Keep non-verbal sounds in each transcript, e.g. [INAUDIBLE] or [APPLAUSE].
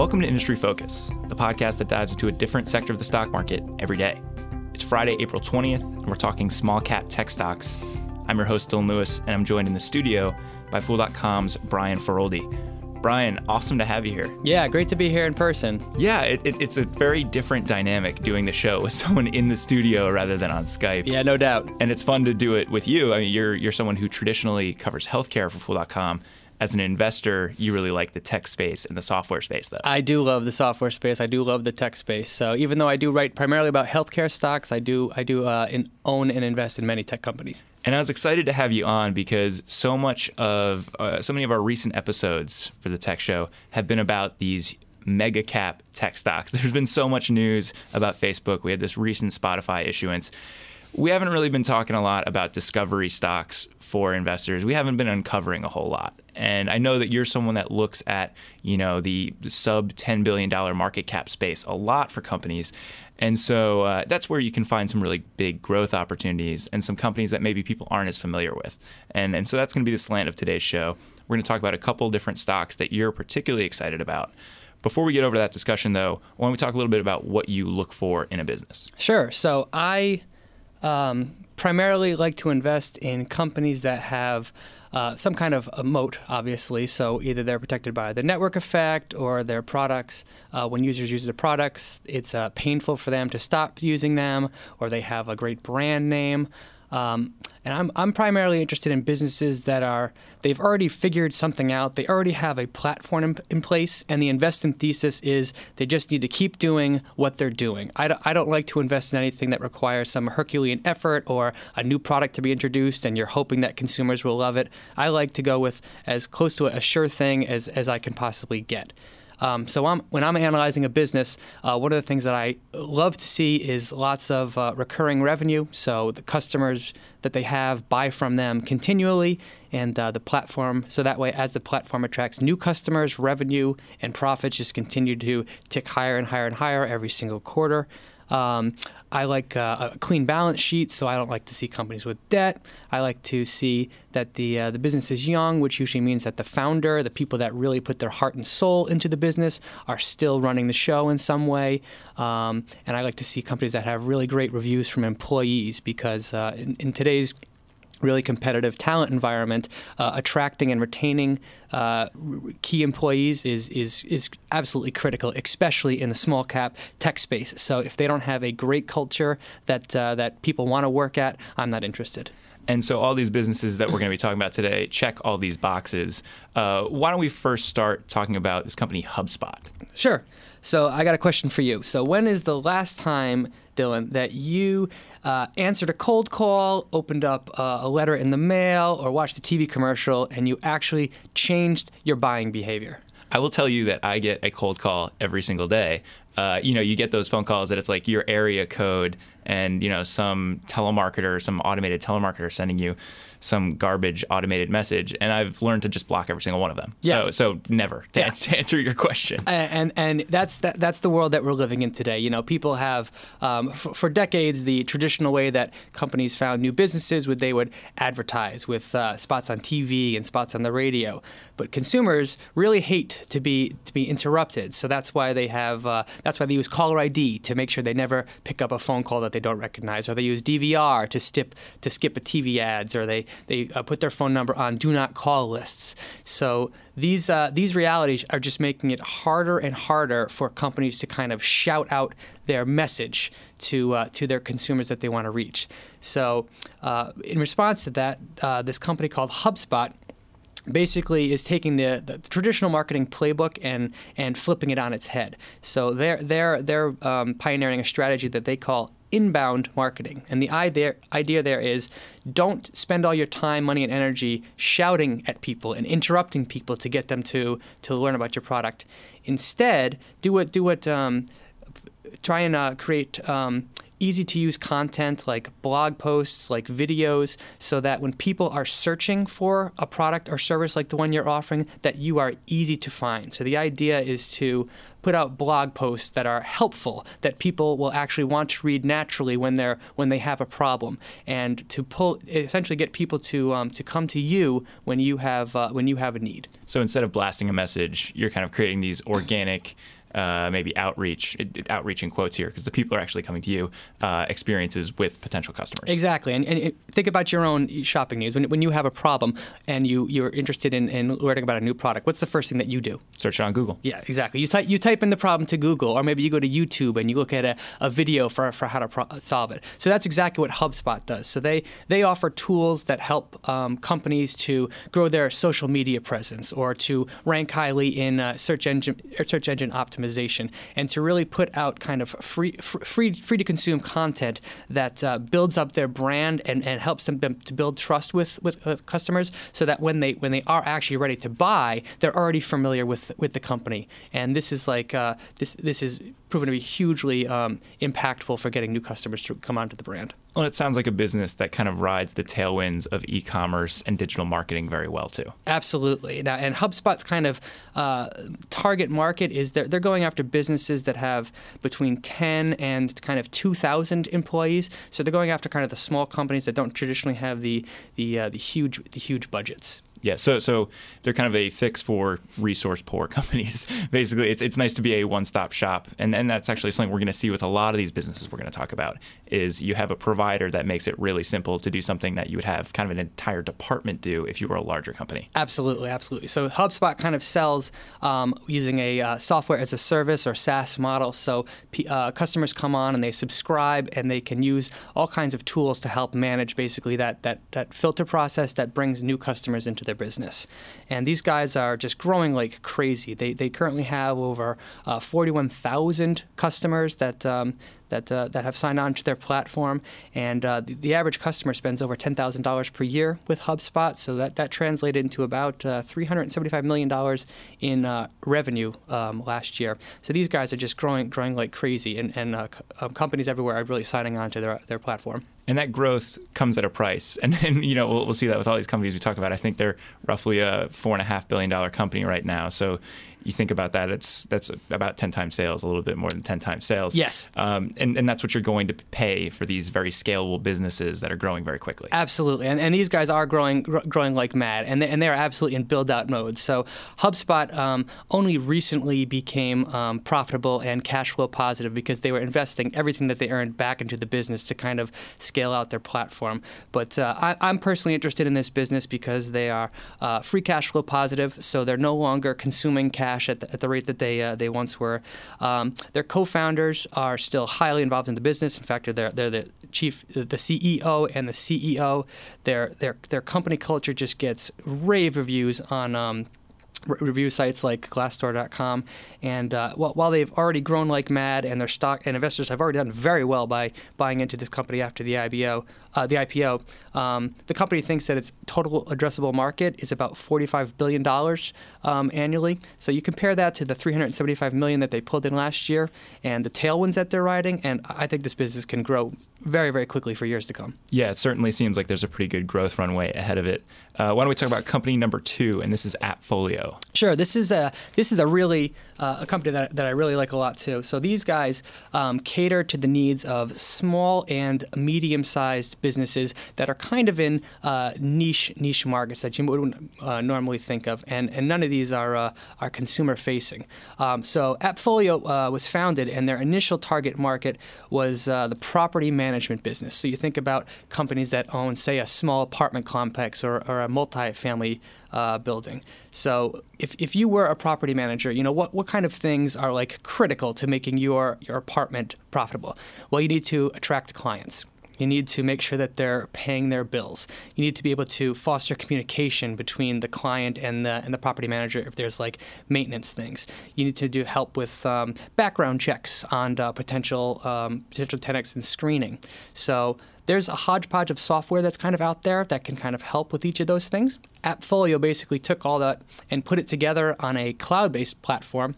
Welcome to Industry Focus, the podcast that dives into a different sector of the stock market every day. It's Friday, April 20th, and we're talking small cap tech stocks. I'm your host, Dylan Lewis, and I'm joined in the studio by Fool.com's Brian Feroldi. Brian, awesome to have you here. Yeah, great to be here in person. Yeah, it, it, it's a very different dynamic doing the show with [LAUGHS] someone in the studio rather than on Skype. Yeah, no doubt. And it's fun to do it with you. I mean, you're you're someone who traditionally covers healthcare for Fool.com. As an investor, you really like the tech space and the software space, though. I do love the software space. I do love the tech space. So even though I do write primarily about healthcare stocks, I do I do uh, in, own and invest in many tech companies. And I was excited to have you on because so much of uh, so many of our recent episodes for the tech show have been about these mega cap tech stocks. [LAUGHS] There's been so much news about Facebook. We had this recent Spotify issuance. We haven't really been talking a lot about discovery stocks for investors. We haven't been uncovering a whole lot. And I know that you're someone that looks at, you know, the sub $10 billion market cap space a lot for companies. And so uh, that's where you can find some really big growth opportunities and some companies that maybe people aren't as familiar with. And, and so that's going to be the slant of today's show. We're going to talk about a couple different stocks that you're particularly excited about. Before we get over to that discussion, though, why don't we talk a little bit about what you look for in a business? Sure. So I um, primarily like to invest in companies that have uh, some kind of a moat, obviously. So either they're protected by the network effect or their products. Uh, when users use the products, it's uh, painful for them to stop using them, or they have a great brand name. Um, and I'm, I'm primarily interested in businesses that are, they've already figured something out. They already have a platform in, in place. And the investment thesis is they just need to keep doing what they're doing. I don't, don't like to invest in anything that requires some Herculean effort or a new product to be introduced and you're hoping that consumers will love it. I like to go with as close to a sure thing as, as I can possibly get. Um, so I'm, when I'm analyzing a business, uh, one of the things that I love to see is lots of uh, recurring revenue. So the customers that they have buy from them continually, and uh, the platform. So that way, as the platform attracts new customers, revenue and profits just continue to tick higher and higher and higher every single quarter. Um, I like uh, a clean balance sheet, so I don't like to see companies with debt. I like to see that the uh, the business is young, which usually means that the founder, the people that really put their heart and soul into the business, are still running the show in some way. Um, and I like to see companies that have really great reviews from employees because uh, in, in today's really competitive talent environment, uh, attracting and retaining uh, key employees is, is, is absolutely critical, especially in the small cap tech space. So if they don't have a great culture that, uh, that people want to work at, I'm not interested. And so, all these businesses that we're going to be talking about today check all these boxes. Uh, why don't we first start talking about this company, HubSpot? Sure. So, I got a question for you. So, when is the last time, Dylan, that you uh, answered a cold call, opened up uh, a letter in the mail, or watched a TV commercial, and you actually changed your buying behavior? I will tell you that I get a cold call every single day. Uh, you know, you get those phone calls that it's like your area code and, you know, some telemarketer, some automated telemarketer sending you some garbage automated message, and I've learned to just block every single one of them. Yeah. So, so never to, yeah. [LAUGHS] answer your question. And and that's that, that's the world that we're living in today. You know, people have um, f- for decades the traditional way that companies found new businesses would they would advertise with uh, spots on TV and spots on the radio, but consumers really hate to be to be interrupted. So that's why they have uh, that's why they use caller ID to make sure they never pick up a phone call that they don't recognize, or they use DVR to skip to skip a TV ads, or they they uh, put their phone number on do not call lists. So these uh, these realities are just making it harder and harder for companies to kind of shout out their message to uh, to their consumers that they want to reach. So uh, in response to that, uh, this company called HubSpot basically is taking the, the, traditional marketing playbook and and flipping it on its head. So they're they're they're um, pioneering a strategy that they call inbound marketing. And the idea, there is don't spend all your time, money, and energy shouting at people and interrupting people to get them to, to learn about your product. Instead, do what, do what um, try and uh, create um, easy to use content like blog posts, like videos, so that when people are searching for a product or service like the one you're offering, that you are easy to find. So the idea is to put out blog posts that are helpful, that people will actually want to read naturally when they're when they have a problem, and to pull essentially get people to um, to come to you when you have uh, when you have a need. So instead of blasting a message, you're kind of creating these organic uh, maybe outreach, outreach in quotes here, because the people are actually coming to you, uh, experiences with potential customers. Exactly. And, and, think about your own shopping needs. When, when you have a problem and you, you're interested in, in learning about a new product, what's the first thing that you do? Search it on Google. Yeah, exactly. You type, you type in the problem to Google, or maybe you go to YouTube and you look at a, a video for, for how to pro- solve it. So that's exactly what HubSpot does. So they, they offer tools that help um, companies to grow their social media presence or to rank highly in uh, search engine search engine optimization optimization and to really put out kind of free, free, free to consume content that uh, builds up their brand and, and helps them to build trust with, with uh, customers so that when they when they are actually ready to buy, they're already familiar with with the company. And this is like uh, this this is proven to be hugely um, impactful for getting new customers to come onto the brand. Well, it sounds like a business that kind of rides the tailwinds of e-commerce and digital marketing very well too. Absolutely. Now, and HubSpot's kind of uh, target market is they're, they're going after businesses that have between 10 and kind of 2,000 employees. So they're going after kind of the small companies that don't traditionally have the the uh, the huge the huge budgets. Yeah, so so they're kind of a fix for resource poor [LAUGHS] companies. Basically, it's it's nice to be a one stop shop, and and that's actually something we're going to see with a lot of these businesses we're going to talk about. Is you have a provider that makes it really simple to do something that you would have kind of an entire department do if you were a larger company. Absolutely, absolutely. So HubSpot kind of sells um, using a uh, software as a service or SaaS model. So uh, customers come on and they subscribe, and they can use all kinds of tools to help manage basically that that that filter process that brings new customers into their business. And these guys are just growing like crazy. They, they currently have over uh, 41,000 customers that um, that, uh, that have signed on to their platform. And uh, the, the, average customer spends over $10,000 per year with HubSpot. So that, that translated into about uh, $375 million in uh, revenue um, last year. So these guys are just growing, growing like crazy. And, and uh, um, companies everywhere are really signing on to their, their platform. And that growth comes at a price. And then, you know, we'll, we'll see that with all these companies we talk about. I think they're roughly a $4.5 billion company right now. So you think about that, it's that's about 10 times sales, a little bit more than 10 times sales. Yes. Um, and, and that's what you're going to pay for these very scalable businesses that are growing very quickly. Absolutely. And, and these guys are growing growing like mad, and they, and they are absolutely in build out mode. So HubSpot um, only recently became um, profitable and cash flow positive because they were investing everything that they earned back into the business to kind of scale out their platform. But uh, I, am personally interested in this business because they are uh, free cash flow positive, so they're no longer consuming cash at the, at the rate that they uh, they once were. Um, their co-founders are still highly involved in the business. In fact, they're they're the chief, the CEO and the CTO. Their their their company culture just gets rave reviews on. Um, review sites like Glassdoor.com, and uh, while they've already grown like mad, and their stock and investors have already done very well by buying into this company after the IPO, uh, the IPO, um, the company thinks that its total addressable market is about $45 billion um, annually. So you compare that to the 375 million that they pulled in last year and the tailwinds that they're riding, and I think this business can grow very, very quickly for years to come. Yeah, it certainly seems like there's a pretty good growth runway ahead of it. Uh, why don't we talk about company number two, and this is AppFolio. Sure, this is a this is a really uh, a company that, that I really like a lot too. So these guys um, cater to the needs of small and medium-sized businesses that are kind of in uh, niche niche markets that you wouldn't uh, normally think of, and and none of these are uh, are consumer facing. Um, so AppFolio uh, was founded, and their initial target market was uh, the property management business. So you think about companies that own, say, a small apartment complex or, or a multi-family uh, building. So if, if you were a property manager, you know what, what kind of things are like critical to making your your apartment profitable? Well, you need to attract clients. You need to make sure that they're paying their bills. You need to be able to foster communication between the client and the and the property manager if there's like maintenance things. You need to do help with um, background checks on uh, potential um, potential tenants and screening. So there's a hodgepodge of software that's kind of out there that can kind of help with each of those things. AppFolio basically took all that and put it together on a cloud-based platform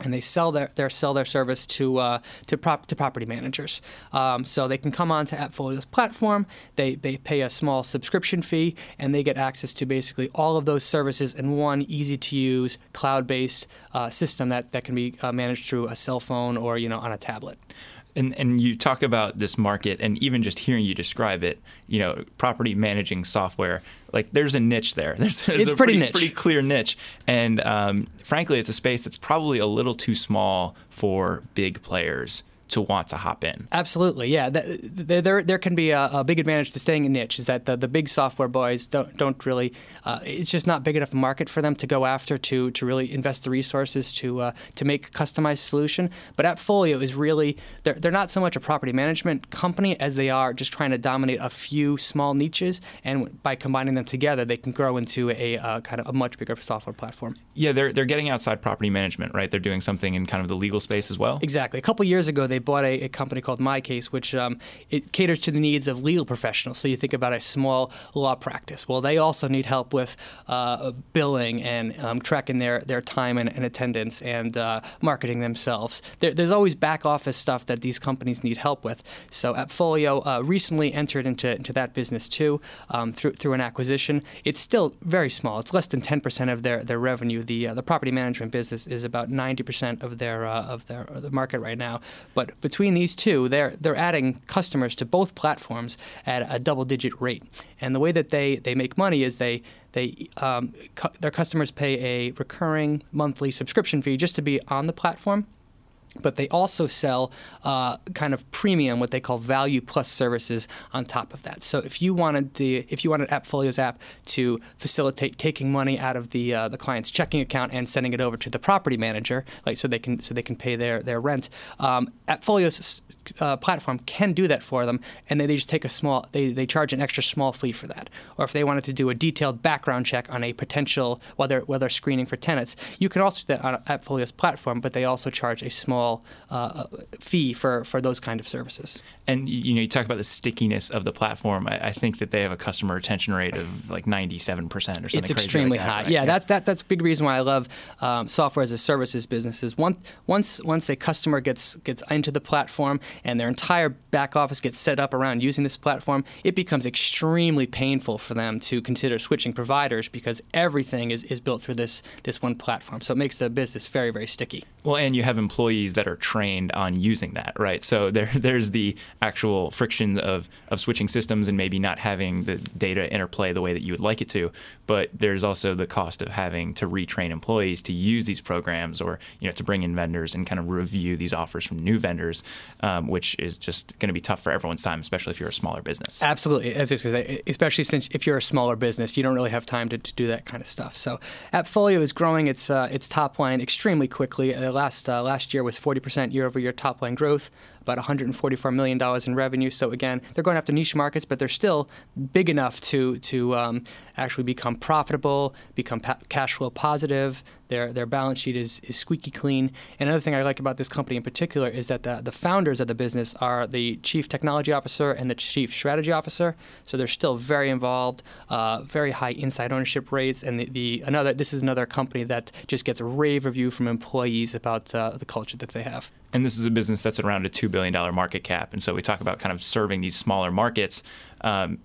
and they sell their, their sell their service to uh, to prop to property managers. Um, so they can come onto AppFolio's platform. They they pay a small subscription fee, and they get access to basically all of those services in one easy to use cloud based uh, system that that can be uh, managed through a cell phone or you know on a tablet. And, and you talk about this market, and even just hearing you describe it, you know, property managing software, like there's a niche there. [LAUGHS] There's, there's it's a pretty, pretty, niche. pretty clear niche, and um, frankly, it's a space that's probably a little too small for big players to want to hop in. Absolutely, yeah. There, there, can be a, a, big advantage to staying in niche. Is that the, the big software boys don't don't really. Uh, it's just not big enough market for them to go after to to really invest the resources to uh, to make a customized solution. But AppFolio is really they're they're not so much a property management company as they are just trying to dominate a few small niches, and by combining them together, they can grow into a uh, kind of a much bigger software platform. Yeah, they're they're getting outside property management, right? They're doing something in kind of the legal space as well. Exactly. A couple years ago, they bought a, a company called MyCase, which um, it caters to the needs of legal professionals. So you think about a small law practice. Well, they also need help with uh, billing and um, tracking their, their time and, and attendance and uh, marketing themselves. There, there's always back office stuff that these companies need help with. So AppFolio uh, recently entered into, into that business too um, through, through an acquisition. It's still very small. It's less than 10% of their, their revenue. The, uh, the property management business is about 90% of their, uh, of their the market right now. But between these two, they're they're adding customers to both platforms at a double-digit rate. And the way that they, they make money is they they um, cu- their customers pay a recurring monthly subscription fee just to be on the platform but they also sell uh, kind of premium, what they call value plus services on top of that. So if you wanted the if you wanted AppFolio's app to facilitate taking money out of the uh, the client's checking account and sending it over to the property manager, like so they can so they can pay their their rent, um, AppFolio's uh, platform can do that for them, and they, they just take a small they, they charge an extra small fee for that. Or if they wanted to do a detailed background check on a potential whether they're screening for tenants, you can also do that on AppFolio's platform, but they also charge a small uh, fee for, for those kind of services. And you know, you talk about the stickiness of the platform. I, I think that they have a customer retention rate of like 97 percent or something. It's extremely like that, high. Right? Yeah, yeah, that's that, that's a big reason why I love um, software as a services businesses. Once once once a customer gets gets into the platform and their entire back office gets set up around using this platform, it becomes extremely painful for them to consider switching providers because everything is, is built through this this one platform. So it makes the business very very sticky. Well, and you have employees that are trained on using that, right? So there [LAUGHS] there's the actual friction of, of switching systems and maybe not having the data interplay the way that you would like it to. But there's also the cost of having to retrain employees to use these programs or you know to bring in vendors and kind of review these offers from new vendors, um, which is just going to be tough for everyone's time, especially if you're a smaller business. Absolutely, especially since if you're a smaller business, you don't really have time to, to do that kind of stuff. So AppFolio is growing its uh, its top line extremely quickly. The last uh, last year was 40% year over year top line growth about 144 million dollars in revenue. So again, they're going after niche markets, but they're still big enough to to um, actually become profitable, become pa- cash flow positive. Their their balance sheet is, is squeaky clean. And another thing I like about this company in particular is that the the founders of the business are the chief technology officer and the chief strategy officer. So they're still very involved, uh, very high inside ownership rates. And the, the another this is another company that just gets a rave review from employees about uh, the culture that they have. And this is a business that's around a two billion dollar market cap. And so we talk about kind of serving these smaller markets. Um,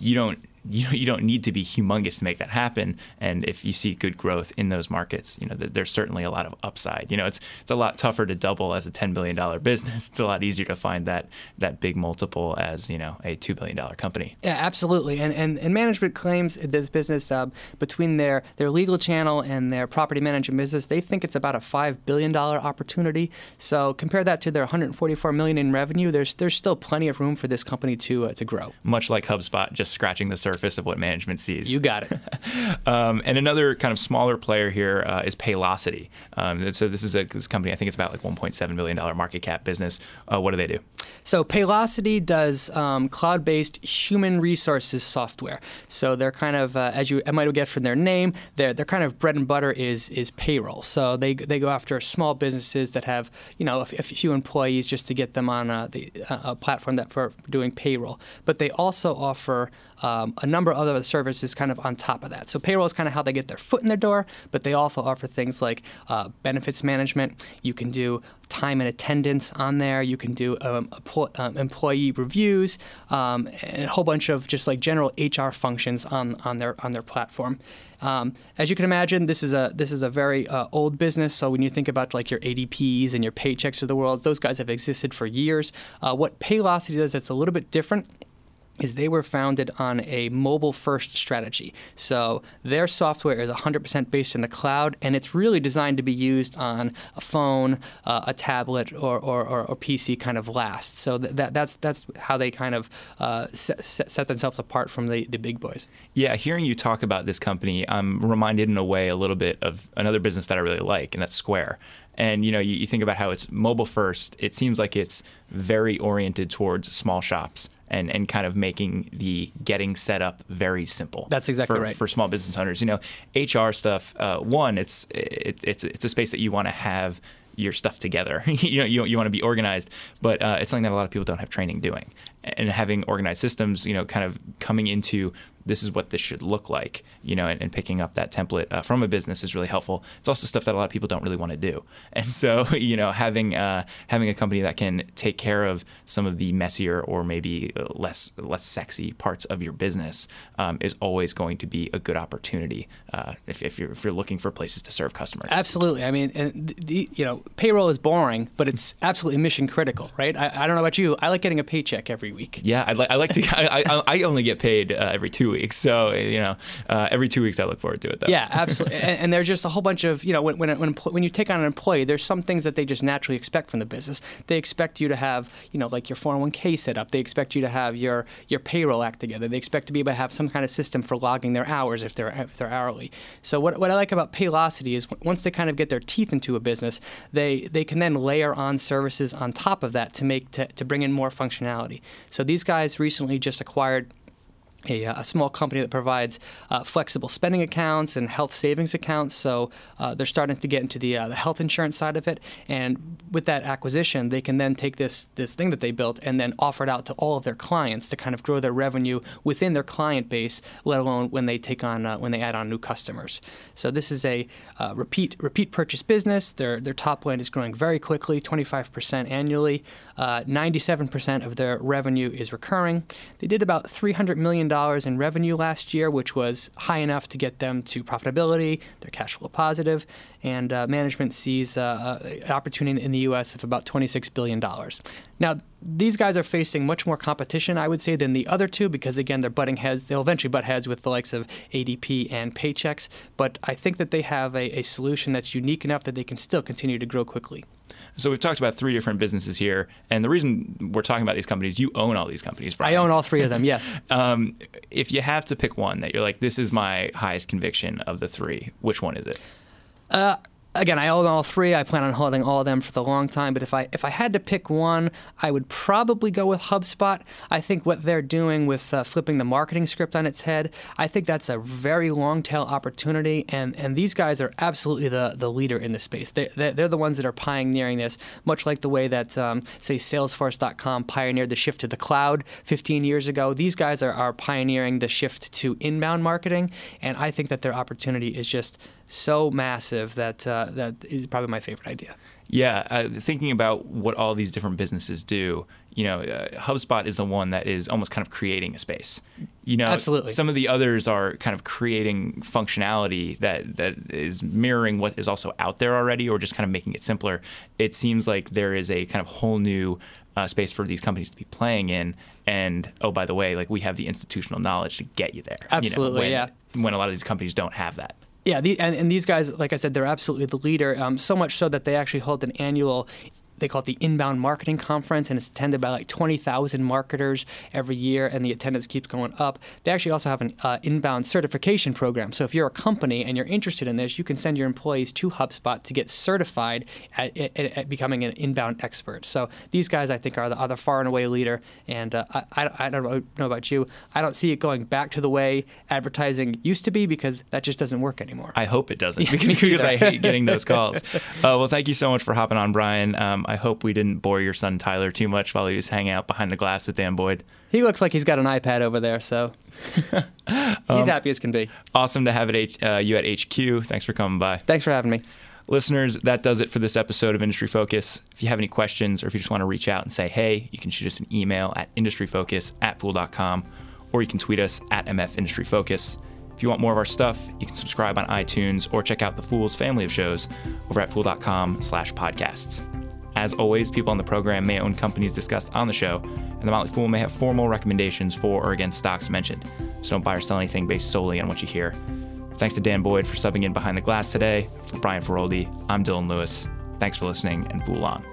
you don't you, you don't need to be humongous to make that happen. And if you see good growth in those markets, you know there's certainly a lot of upside. You know, it's it's a lot tougher to double as a ten billion dollar business. [LAUGHS] It's a lot easier to find that that big multiple as you know a two billion dollar company. Yeah, absolutely. And and, and management claims this business uh, between their their legal channel and their property management business, they think it's about a five billion dollar opportunity. So compare that to their 144 million in revenue. There's there's still plenty of room for this company to uh, to grow. Much like HubSpot, just scratching the surface surface of what management sees. You got it. [LAUGHS] um, and another kind of smaller player here uh, is Paylocity. Um, so this is a this company. I think it's about like 1.7 billion dollar market cap business. Uh, what do they do? So Paylocity does um, cloud-based human resources software. So they're kind of, uh, as you might guess from their name, their their kind of bread and butter is is payroll. So they they go after small businesses that have you know a, a few employees just to get them on a, the, a platform that for doing payroll. But they also offer um, a number of other services kind of on top of that. So payroll is kind of how they get their foot in the door, but they also offer things like uh, benefits management. You can do time and attendance on there. You can do um, um, employee reviews um, and a whole bunch of just like general HR functions on, on their on their platform. Um, as you can imagine, this is a this is a very uh, old business. So when you think about like your ADPs and your Paychex of the world, those guys have existed for years. Uh, what Paylocity does that's a little bit different is they were founded on a mobile first strategy. So their software is 100% based in the cloud, and it's really designed to be used on a phone, uh, a tablet, or, or, or, PC kind of last. So that, that's, that's how they kind of uh, set, set, themselves apart from the, the big boys. Yeah, hearing you talk about this company, I'm reminded in a way a little bit of another business that I really like, and that's Square. And you know, you, you, think about how it's mobile first. It seems like it's very oriented towards small shops and, and kind of making the getting set up very simple. That's exactly for, right for small business owners. You know, HR stuff. Uh, one, it's it, it's it's a space that you want to have your stuff together. [LAUGHS] you know, you, you want to be organized, but uh, it's something that a lot of people don't have training doing. And having organized systems, you know, kind of coming into this is what this should look like, you know, and, and picking up that template uh, from a business is really helpful. It's also stuff that a lot of people don't really want to do, [LAUGHS] and so [LAUGHS] you know, having uh, having a company that can take care of some of the messier or maybe less less sexy parts of your business um, is always going to be a good opportunity uh, if, if, you're if you're looking for places to serve customers. Absolutely. I mean, and the, you know, payroll is boring, but it's absolutely mission critical, right? I, I, don't know about you. I like getting a paycheck every week. Yeah, I, li- I like to. [LAUGHS] I, I, only get paid uh, every two weeks. So you know, uh, every two weeks I look forward to it. Though. Yeah, absolutely. [LAUGHS] and, and, there's just a whole bunch of you know when when when, when you take on an employee, there's some things that they just naturally expect from the business. They expect you to have you know like your 401k set up. They expect you to have your your payroll act together. They expect to be able to have some kind of system for logging their hours if they're if they're hourly. So what what I like about Paylocity is once they kind of get their teeth into a business, they they can then layer on services on top of that to make to, to bring in more functionality. So these guys recently just acquired a, uh, a, small company that provides uh, flexible spending accounts and health savings accounts. So uh, they're starting to get into the, uh, the health insurance side of it. And with that acquisition, they can then take this this thing that they built and then offer it out to all of their clients to kind of grow their revenue within their client base. Let alone when they take on uh, when they add on new customers. So this is a uh, repeat repeat purchase business. Their their top line is growing very quickly, 25% annually. 97% of their revenue is recurring. They did about 300 million in revenue last year, which was high enough to get them to profitability. They're cash flow positive, and uh, management sees uh, uh an opportunity in the U.S. of about $26 billion. Now, these guys are facing much more competition, I would say, than the other two because, again, they're butting heads. They'll eventually butt heads with the likes of ADP and Paychex, but I think that they have a, a solution that's unique enough that they can still continue to grow quickly. So we've talked about three different businesses here, and the reason we're talking about these companies, you own all these companies. Brian. I own all three of them. [LAUGHS] Yes. um, if you have to pick one that you're like, this is my highest conviction of the three, which one is it? Uh, again, I own all three. I plan on holding all of them for the long time. But if I if I had to pick one, I would probably go with HubSpot. I think what they're doing with uh, flipping the marketing script on its head, I think that's a very long tail opportunity. And and these guys are absolutely the the leader in the space. They they're, the ones that are pioneering this, much like the way that um, say Salesforce.com pioneered the shift to the cloud 15 years ago. These guys are, are pioneering the shift to inbound marketing, and I think that their opportunity is just so massive that uh, that is probably my favorite idea. Yeah, uh, thinking about what all these different businesses do, you know, uh, HubSpot is the one that is almost kind of creating a space. You know, absolutely. Some of the others are kind of creating functionality that that is mirroring what is also out there already, or just kind of making it simpler. It seems like there is a kind of whole new uh, space for these companies to be playing in. And oh, by the way, like we have the institutional knowledge to get you there. Absolutely, you know, when, yeah. When a lot of these companies don't have that. Yeah, the, and, and these guys, like I said, they're absolutely the leader. Um, so much so that they actually hold an annual they call it the Inbound Marketing Conference, and it's attended by like 20,000 marketers every year, and the attendance keeps going up. They actually also have an uh, inbound certification program. So if you're a company and you're interested in this, you can send your employees to HubSpot to get certified at, at, at becoming an inbound expert. So these guys, I think, are the other far and away leader. And uh, I, I, don't know about you. I don't see it going back to the way advertising used to be because that just doesn't work anymore. I hope it doesn't [LAUGHS] [LAUGHS] because I hate getting those [LAUGHS] calls. Uh, well, thank you so much for hopping on, Brian. Um, Um, I hope we didn't bore your son Tyler too much while he was hanging out behind the glass with Dan Boyd. He looks like he's got an iPad over there, so [LAUGHS] he's happy as can be. Awesome to have it, H- uh, you at HQ. Thanks for coming by. Thanks for having me. Listeners, that does it for this episode of Industry Focus. If you have any questions or if you just want to reach out and say hey, you can shoot us an email at industryfocus at fool.com or you can tweet us at MF Industry Focus. If you want more of our stuff, you can subscribe on iTunes or check out the Fool's family of shows over at fool.com slash podcasts. As always, people on the program may own companies discussed on the show, and the Motley Fool may have formal recommendations for or against stocks mentioned. So don't buy or sell anything based solely on what you hear. Thanks to Dan Boyd for subbing in behind the glass today. For Brian Feroldi, I'm Dylan Lewis. Thanks for listening and Fool on.